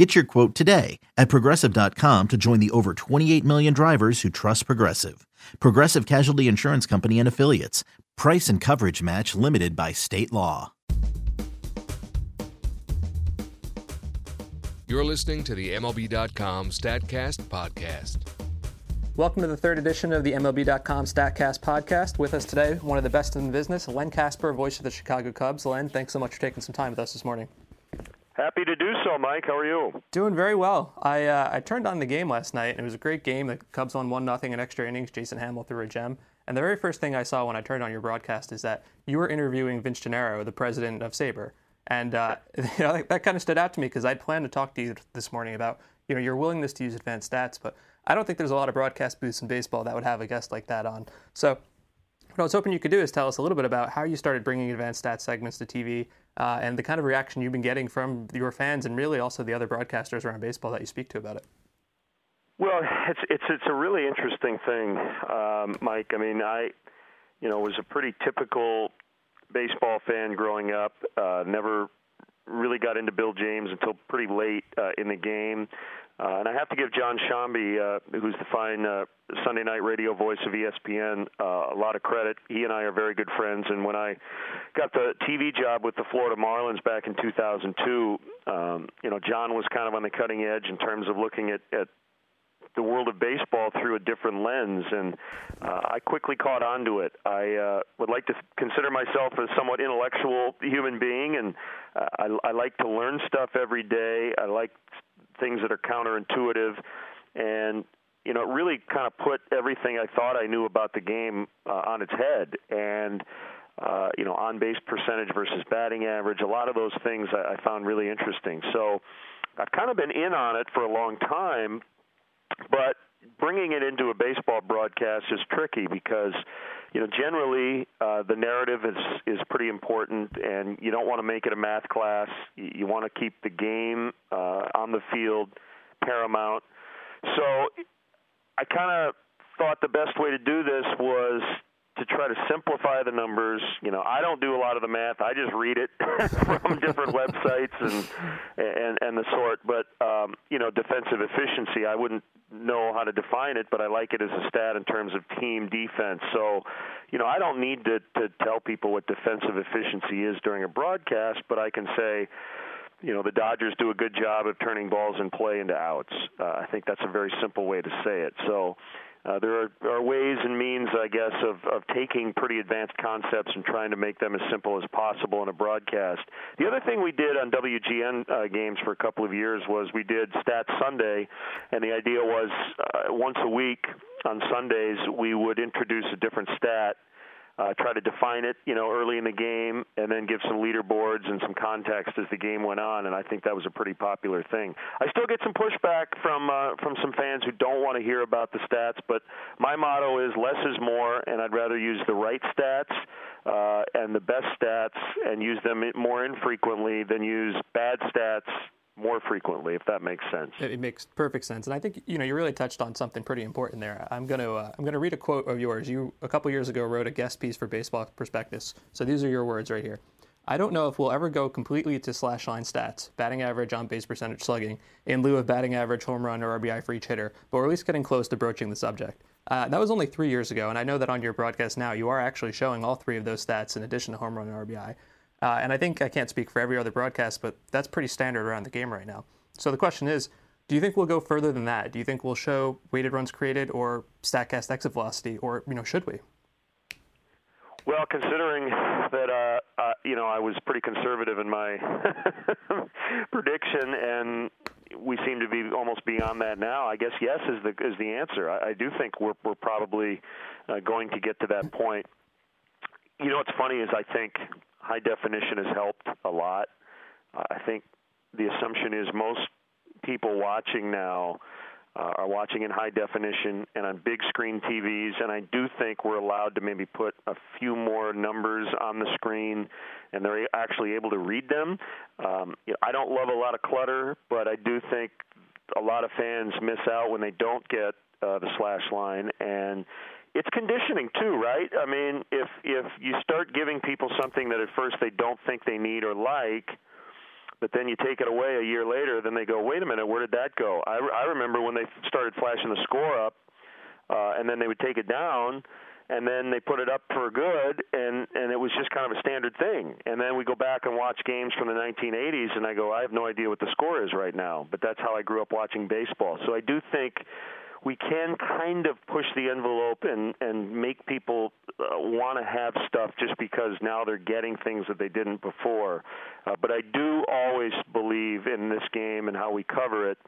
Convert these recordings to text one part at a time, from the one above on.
Get your quote today at progressive.com to join the over 28 million drivers who trust Progressive. Progressive Casualty Insurance Company and Affiliates. Price and coverage match limited by state law. You're listening to the MLB.com StatCast podcast. Welcome to the third edition of the MLB.com StatCast podcast. With us today, one of the best in the business, Len Kasper, voice of the Chicago Cubs. Len, thanks so much for taking some time with us this morning. Happy to do so, Mike. How are you? Doing very well. I uh, I turned on the game last night, and it was a great game. The Cubs won one nothing in extra innings. Jason Hammel threw a gem. And the very first thing I saw when I turned on your broadcast is that you were interviewing Vince Gennaro, the president of SABR. And uh, you know, that, kind of stood out to me because I'd planned to talk to you this morning about you know your willingness to use advanced stats, but I don't think there's a lot of broadcast booths in baseball that would have a guest like that on. So I was hoping you could do is tell us a little bit about how you started bringing advanced stats segments to TV uh, and the kind of reaction you've been getting from your fans and really also the other broadcasters around baseball that you speak to about it. Well, it's it's it's a really interesting thing, um, Mike. I mean, I, you know, was a pretty typical baseball fan growing up. Uh, never really got into Bill James until pretty late uh, in the game. Uh, and I have to give Jon Sciambi, uh, who's the fine uh, Sunday night radio voice of ESPN, uh, a lot of credit. He and I are very good friends. And when I got the TV job with the Florida Marlins back in 2002, um, you know, John was kind of on the cutting edge in terms of looking at, at the world of baseball through a different lens, and uh, I quickly caught on to it. I uh, would like to consider myself a somewhat intellectual human being, and uh, I, I like to learn stuff every day. I like things that are counterintuitive, and you know, it really kind of put everything I thought I knew about the game uh, on its head. And uh, you know, on base percentage versus batting average, a lot of those things I, I found really interesting. So I've kind of been in on it for a long time, but bringing it into a baseball broadcast is tricky because you know generally uh, the narrative is is pretty important and you don't want to make it a math class. You, you want to keep the game uh, on the field paramount. So i kind of thought the best way to do this was to try to simplify the numbers. You know, I don't do a lot of the math. I just read it from different websites and and and the sort. But um, you know, defensive efficiency, I wouldn't know how to define it, but I like it as a stat in terms of team defense. So, you know, I don't need to to tell people what defensive efficiency is during a broadcast, but I can say you know the Dodgers do a good job of turning balls in play into outs. Uh, I think that's a very simple way to say it. So, uh, there are, are ways and means, I guess, of, of taking pretty advanced concepts and trying to make them as simple as possible in a broadcast. The other thing we did on WGN uh, games for a couple of years was we did Stats Sunday, and the idea was uh, once a week on Sundays we would introduce a different stat uh, try to define it, you know, early in the game, and then give some leaderboards and some context as the game went on. And I think that was a pretty popular thing. I still get some pushback from uh, from some fans who don't want to hear about the stats, but my motto is less is more, and I'd rather use the right stats uh, and the best stats and use them more infrequently than use bad stats more frequently, if that makes sense. It, makes perfect sense, and I think you know you really touched on something pretty important there. I'm going to uh, I'm going to read a quote of yours. You a couple years ago wrote a guest piece for Baseball Prospectus, so these are your words right here. I don't know if we'll ever go completely to slash line stats, batting average, on base percentage, slugging, in lieu of batting average, home run, or RBI for each hitter, but we're at least getting close to broaching the subject. Uh, that was only three years ago, and I know that on your broadcast now you are actually showing all three of those stats in addition to home run and RBI. Uh, and I think I can't speak for every other broadcast, but that's pretty standard around the game right now. So the question is, do you think we'll go further than that? Do you think we'll show weighted runs created or Statcast exit velocity, or you know, should we? Well, considering that uh, uh, you know I was pretty conservative in my prediction, and we seem to be almost beyond that now. I guess yes is the is the answer. I, I do think we're we're probably uh, going to get to that point. You know what's funny is I think high definition has helped a lot. Uh, I think the assumption is most people watching now uh, are watching in high definition and on big screen TVs. And I do think we're allowed to maybe put a few more numbers on the screen, and they're actually able to read them. Um, you know, I don't love a lot of clutter, but I do think a lot of fans miss out when they don't get uh, the slash line and it's conditioning too, right? I mean, if if you start giving people something that at first they don't think they need or like, but then you take it away a year later, then they go, wait a minute, where did that go? I, I remember when they started flashing the score up, uh, and then they would take it down, and then they put it up for good, and and it was just kind of a standard thing. And then we go back and watch games from the 1980s, and I go, I have no idea what the score is right now, but that's how I grew up watching baseball. So I do think we can kind of push the envelope and and make people uh, want to have stuff just because now they're getting things that they didn't before. Uh, but I do always believe in this game and how we cover it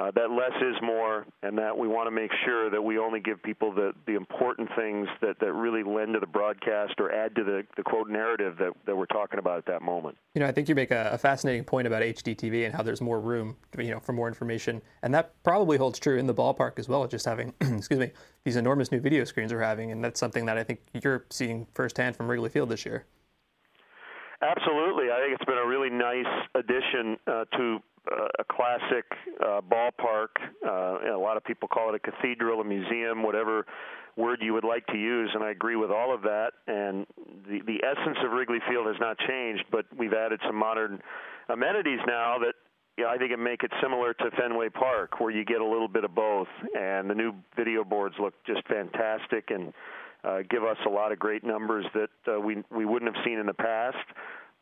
uh, that less is more, and that we want to make sure that we only give people the, the important things that, that really lend to the broadcast or add to the, the quote narrative that, that we're talking about at that moment. You know, I think you make a, a fascinating point about HDTV and how there's more room, you know, for more information, and that probably holds true in the ballpark as well. Just having, excuse me, these enormous new video screens we're having, and that's something that I think you're seeing firsthand from Wrigley Field this year. Absolutely, I think it's been a really nice addition uh, to a classic uh, ballpark. Uh, a lot of people call it a cathedral, a museum, whatever word you would like to use, and I agree with all of that. And the the essence of Wrigley Field has not changed, but we've added some modern amenities now that you know, I think it make it similar to Fenway Park, where you get a little bit of both. And the new video boards look just fantastic and uh, give us a lot of great numbers that uh, we we wouldn't have seen in the past.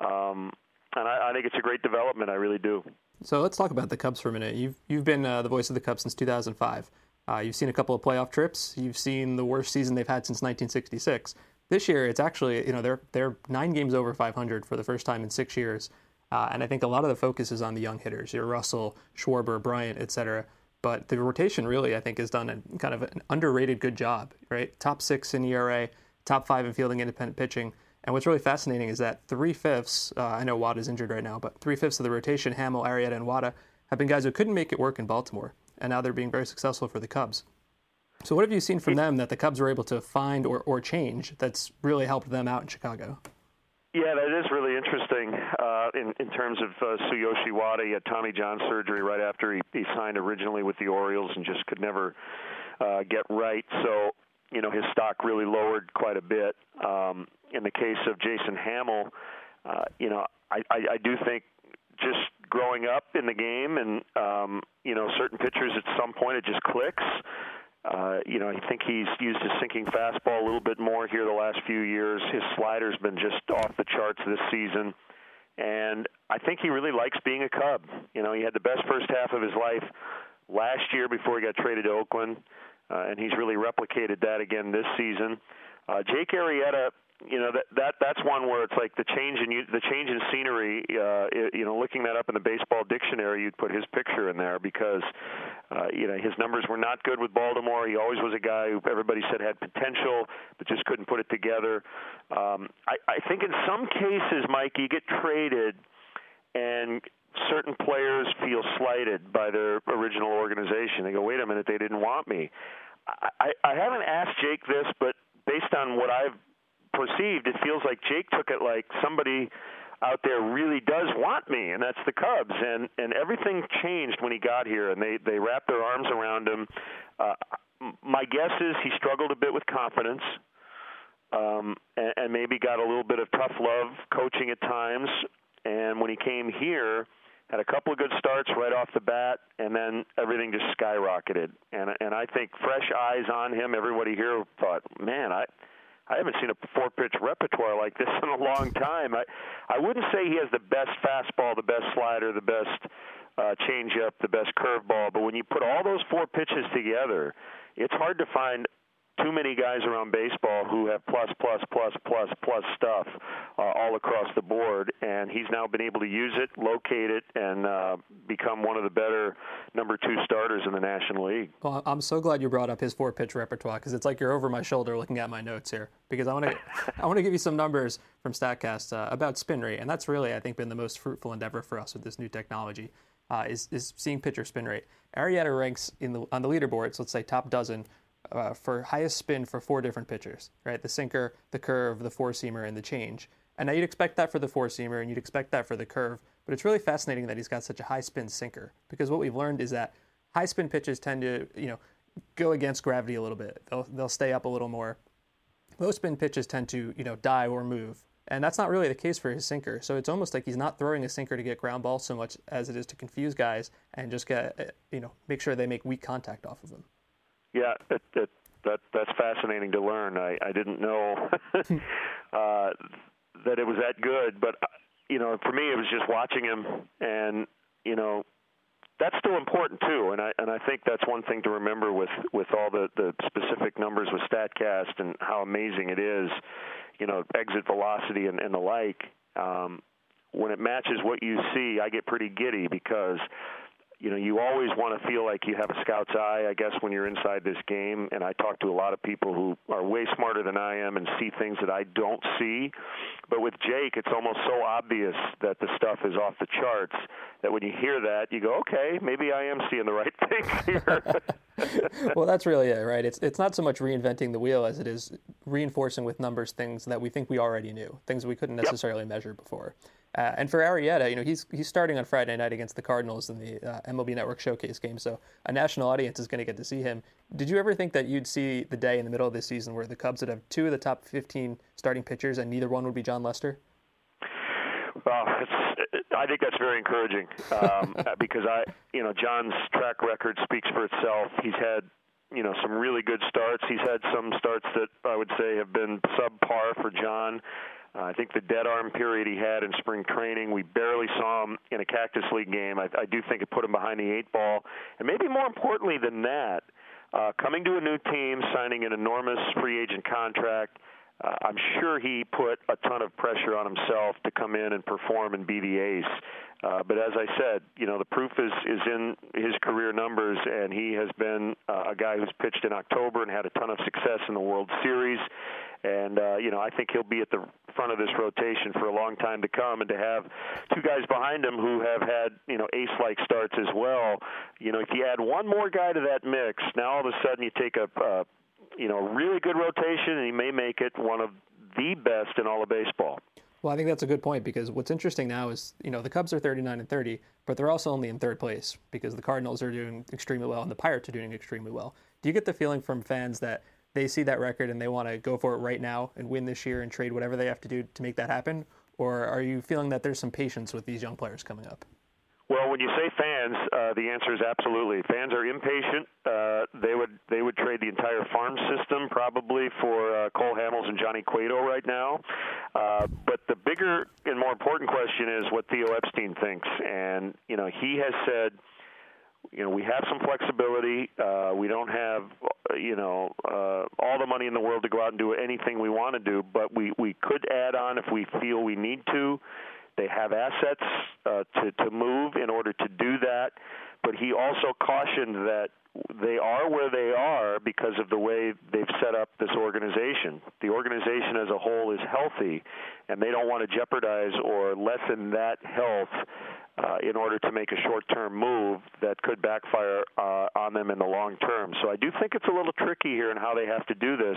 Um, and I, I think it's a great development. I really do. So let's talk about the Cubs for a minute. You've you've been uh, the voice of the Cubs since 2005. Uh, you've seen a couple of playoff trips. You've seen the worst season they've had since 1966. This year, it's actually you know they're they're nine games over 500 for the first time in six years, uh, and I think a lot of the focus is on the young hitters, your Russell, Schwarber, Bryant, etc. But the rotation really, I think, has done a kind of an underrated good job. Right, top six in ERA, top five in fielding independent pitching. And what's really fascinating is that three fifths, uh, I know Wada's injured right now, but three fifths of the rotation, Hammel, Arrieta, and Wada, have been guys who couldn't make it work in Baltimore. And now they're being very successful for the Cubs. So, what have you seen from them that the Cubs were able to find or, or change that's really helped them out in Chicago? Yeah, that is really interesting uh, in, in terms of uh, Tsuyoshi Wada. He had Tommy John surgery right after he, he signed originally with the Orioles and just could never uh, get right. So, you know, his stock really lowered quite a bit. Um, in the case of Jason Hammel, uh, you know, I, I, I do think just growing up in the game and um, you know certain pitchers at some point it just clicks. Uh, you know, I think he's used his sinking fastball a little bit more here the last few years. His slider's been just off the charts this season. And I think he really likes being a Cub. You know, he had the best first half of his life last year before he got traded to Oakland, uh, and he's really replicated that again this season. Uh, Jake Arrieta you know that that that's one where it's like the change in the change in scenery. Uh, it, you know, looking that up in the baseball dictionary, you'd put his picture in there because uh, you know his numbers were not good with Baltimore. He always was a guy who everybody said had potential, but just couldn't put it together. Um, I, I think in some cases, Mike, you get traded, and certain players feel slighted by their original organization. They go, "Wait a minute, they didn't want me." I, I, I haven't asked Jake this, but based on what I've perceived, it feels like Jake took it like somebody out there really does want me, and that's the Cubs. And and everything changed when he got here, and they they wrapped their arms around him. Uh, my guess is he struggled a bit with confidence, um, and, and maybe got a little bit of tough love coaching at times. And when he came here, had a couple of good starts right off the bat, and then everything just skyrocketed. And and I think fresh eyes on him. Everybody here thought, man, I I haven't seen a four pitch repertoire like this in a long time. I I wouldn't say he has the best fastball, the best slider, the best uh, changeup, the best curveball, but when you put all those four pitches together, it's hard to find too many guys around baseball who have plus, plus, plus, plus, plus stuff uh, all across the board, and he's now been able to use it, locate it, and uh, become one of the better number two starters in the National League. Well, I'm so glad you brought up his four pitch repertoire because it's like you're over my shoulder looking at my notes here because I want to I want to give you some numbers from Statcast uh, about spin rate, and that's really I think been the most fruitful endeavor for us with this new technology. uh, is is seeing pitcher spin rate. Arrieta ranks in the on the leaderboard, so let's say top dozen uh, for highest spin for four different pitchers, right? The sinker, the curve, the four seamer, and the change. And now you'd expect that for the four seamer, and you'd expect that for the curve. But it's really fascinating that he's got such a high spin sinker because what we've learned is that high spin pitches tend to, you know, go against gravity a little bit. They'll they'll stay up a little more. Low spin pitches tend to, you know, die or move. And that's not really the case for his sinker. So it's almost like he's not throwing a sinker to get ground balls so much as it is to confuse guys and just get, you know, make sure they make weak contact off of him. Yeah, it, it, that that's fascinating to learn. I, I didn't know uh, that it was that good, but you know, for me, it was just watching him, and you know, that's still important too. And I and I think that's one thing to remember with with all the the specific numbers with Statcast and how amazing it is. You know, exit velocity and, and the like. Um, when it matches what you see, I get pretty giddy because you know, you always want to feel like you have a scout's eye, I guess, when you're inside this game. And I talk to a lot of people who are way smarter than I am and see things that I don't see. But with Jake, it's almost so obvious that the stuff is off the charts that when you hear that, you go, okay, maybe I am seeing the right things here. well, that's really it, right? It's it's not so much reinventing the wheel as it is reinforcing with numbers things that we think we already knew, things we couldn't necessarily yep. measure before. Uh, and for Arrieta, you know, he's he's starting on Friday night against the Cardinals in the uh, MLB Network Showcase game, so a national audience is going to get to see him. Did you ever think that you'd see the day in the middle of this season where the Cubs would have two of the top 15 starting pitchers and neither one would be Jon Lester? Well, I think that's very encouraging um, because I, you know, Jon's track record speaks for itself. He's had you know some really good starts. He's had some starts that I would say have been subpar for Jon. Uh, I think the dead arm period he had in spring training, we barely saw him in a Cactus League game. I, I do think it put him behind the eight ball. And maybe more importantly than that, uh, coming to a new team, signing an enormous free agent contract, uh, I'm sure he put a ton of pressure on himself to come in and perform and be the ace. Uh, but as I said, you know, the proof is is in his career numbers, and he has been uh, a guy who's pitched in October and had a ton of success in the World Series. And uh, you know, I think he'll be at the front of this rotation for a long time to come. And to have two guys behind him who have had you know ace-like starts as well, you know, if you add one more guy to that mix, now all of a sudden you take a uh, you know really good rotation, and he may make it one of the best in all of baseball. Well, I think that's a good point because what's interesting now is, you know, the Cubs are 39 and 30, but they're also only in third place because the Cardinals are doing extremely well and the Pirates are doing extremely well. Do you get the feeling from fans that they see that record and they want to go for it right now and win this year and trade whatever they have to do to make that happen? Or are you feeling that there's some patience with these young players coming up? Well, when you say fans, uh, the answer is absolutely. Fans are impatient. Uh, they would they would trade the entire farm system probably for uh, Cole Hamels and Johnny Cueto right now. Uh, but the bigger and more important question is what Theo Epstein thinks, and you know he has said you know we have some flexibility. Uh, we don't have you know uh, all the money in the world to go out and do anything we want to do, but we we could add on if we feel we need to. They have assets uh, to to move in order to do that, but he also cautioned that they are where they are because of the way they've set up this organization. The organization as a whole is healthy, and they don't want to jeopardize or lessen that health uh, in order to make a short-term move that could backfire uh, on them in the long term. So I do think it's a little tricky here in how they have to do this,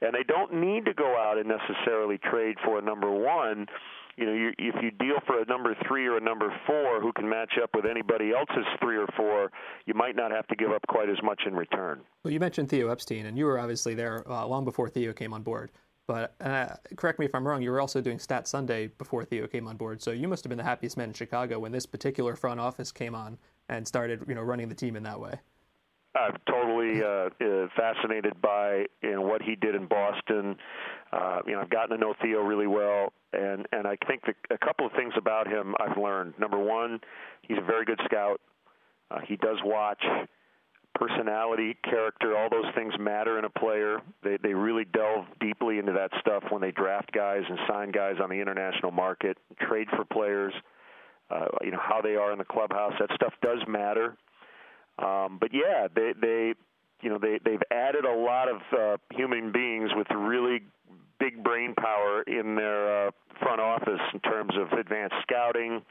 and they don't need to go out and necessarily trade for a number one. You know, you, if you deal for a number three or a number four who can match up with anybody else's three or four, you might not have to give up quite as much in return. Well, you mentioned Theo Epstein, and you were obviously there uh, long before Theo came on board. But uh, correct me if I'm wrong, you were also doing Stat Sunday before Theo came on board. So you must have been the happiest man in Chicago when this particular front office came on and started, you know, running the team in that way. I'm totally uh, uh, fascinated by you know what he did in Boston. Uh, you know, I've gotten to know Theo really well, and and I think the, a couple of things about him I've learned. Number one, he's a very good scout. Uh, he does watch personality, character, all those things matter in a player. They they really delve deeply into that stuff when they draft guys and sign guys on the international market, trade for players. Uh, you know how they are in the clubhouse. That stuff does matter. Um, but yeah, they they you know they they've added a lot of uh, human beings with really big brain power in their uh, front office in terms of advanced scouting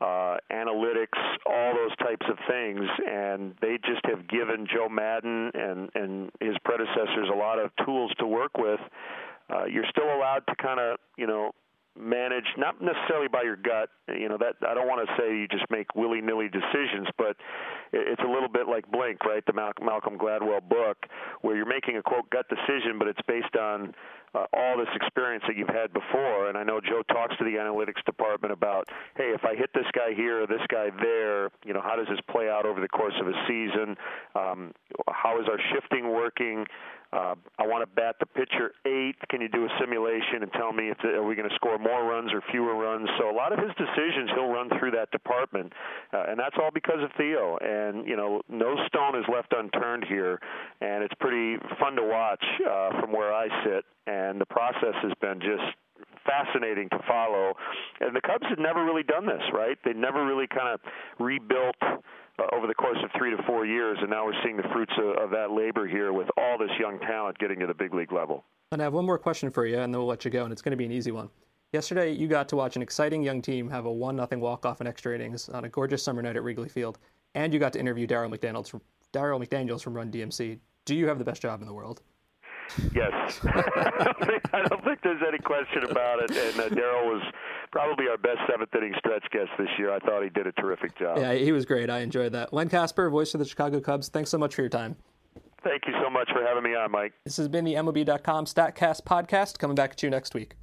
uh, analytics, all those types of things, and they just have given Joe Maddon and and his predecessors a lot of tools to work with. Uh, you're still allowed to kind of you know manage not necessarily by your gut you know that I don't want to say you just make willy-nilly decisions but it's a little bit like Blink right the Malcolm Gladwell book where you're making a quote gut decision but it's based on uh, all this experience that you've had before. And I know Joe talks to the analytics department about, hey, if I hit this guy here or this guy there, you know, how does this play out over the course of a season? Um, how is our shifting working? Uh, I want to bat the pitcher eighth. Can you do a simulation and tell me if the, are we going to score more runs or fewer runs? So a lot of his decisions he'll run through that department, uh, and that's all because of Theo. And you know, no stone is left unturned here, and it's pretty fun to watch uh, from where I sit. And the process has been just fascinating to follow. And the Cubs had never really done this, right? They never really kind of rebuilt uh, over the course of three to four years, and now we're seeing the fruits of, of that labor here with all this young talent getting to the big league level. And I have one more question for you, and then we'll let you go, and it's going to be an easy one. Yesterday, you got to watch an exciting young team have a 1 0 walk off in extra innings on a gorgeous summer night at Wrigley Field, and you got to interview Darryl McDaniels from, Darryl McDaniels from Run DMC. Do you have the best job in the world? Yes, I, don't think, I don't think there's any question about it. And uh, Darryl was probably our best seventh inning stretch guest this year. I thought he did a terrific job. Yeah, he was great. I enjoyed that. Len Kasper, voice of the Chicago Cubs. Thanks so much for your time. Thank you so much for having me on, Mike. This has been the MLB.com StatCast podcast. Coming back at you next week.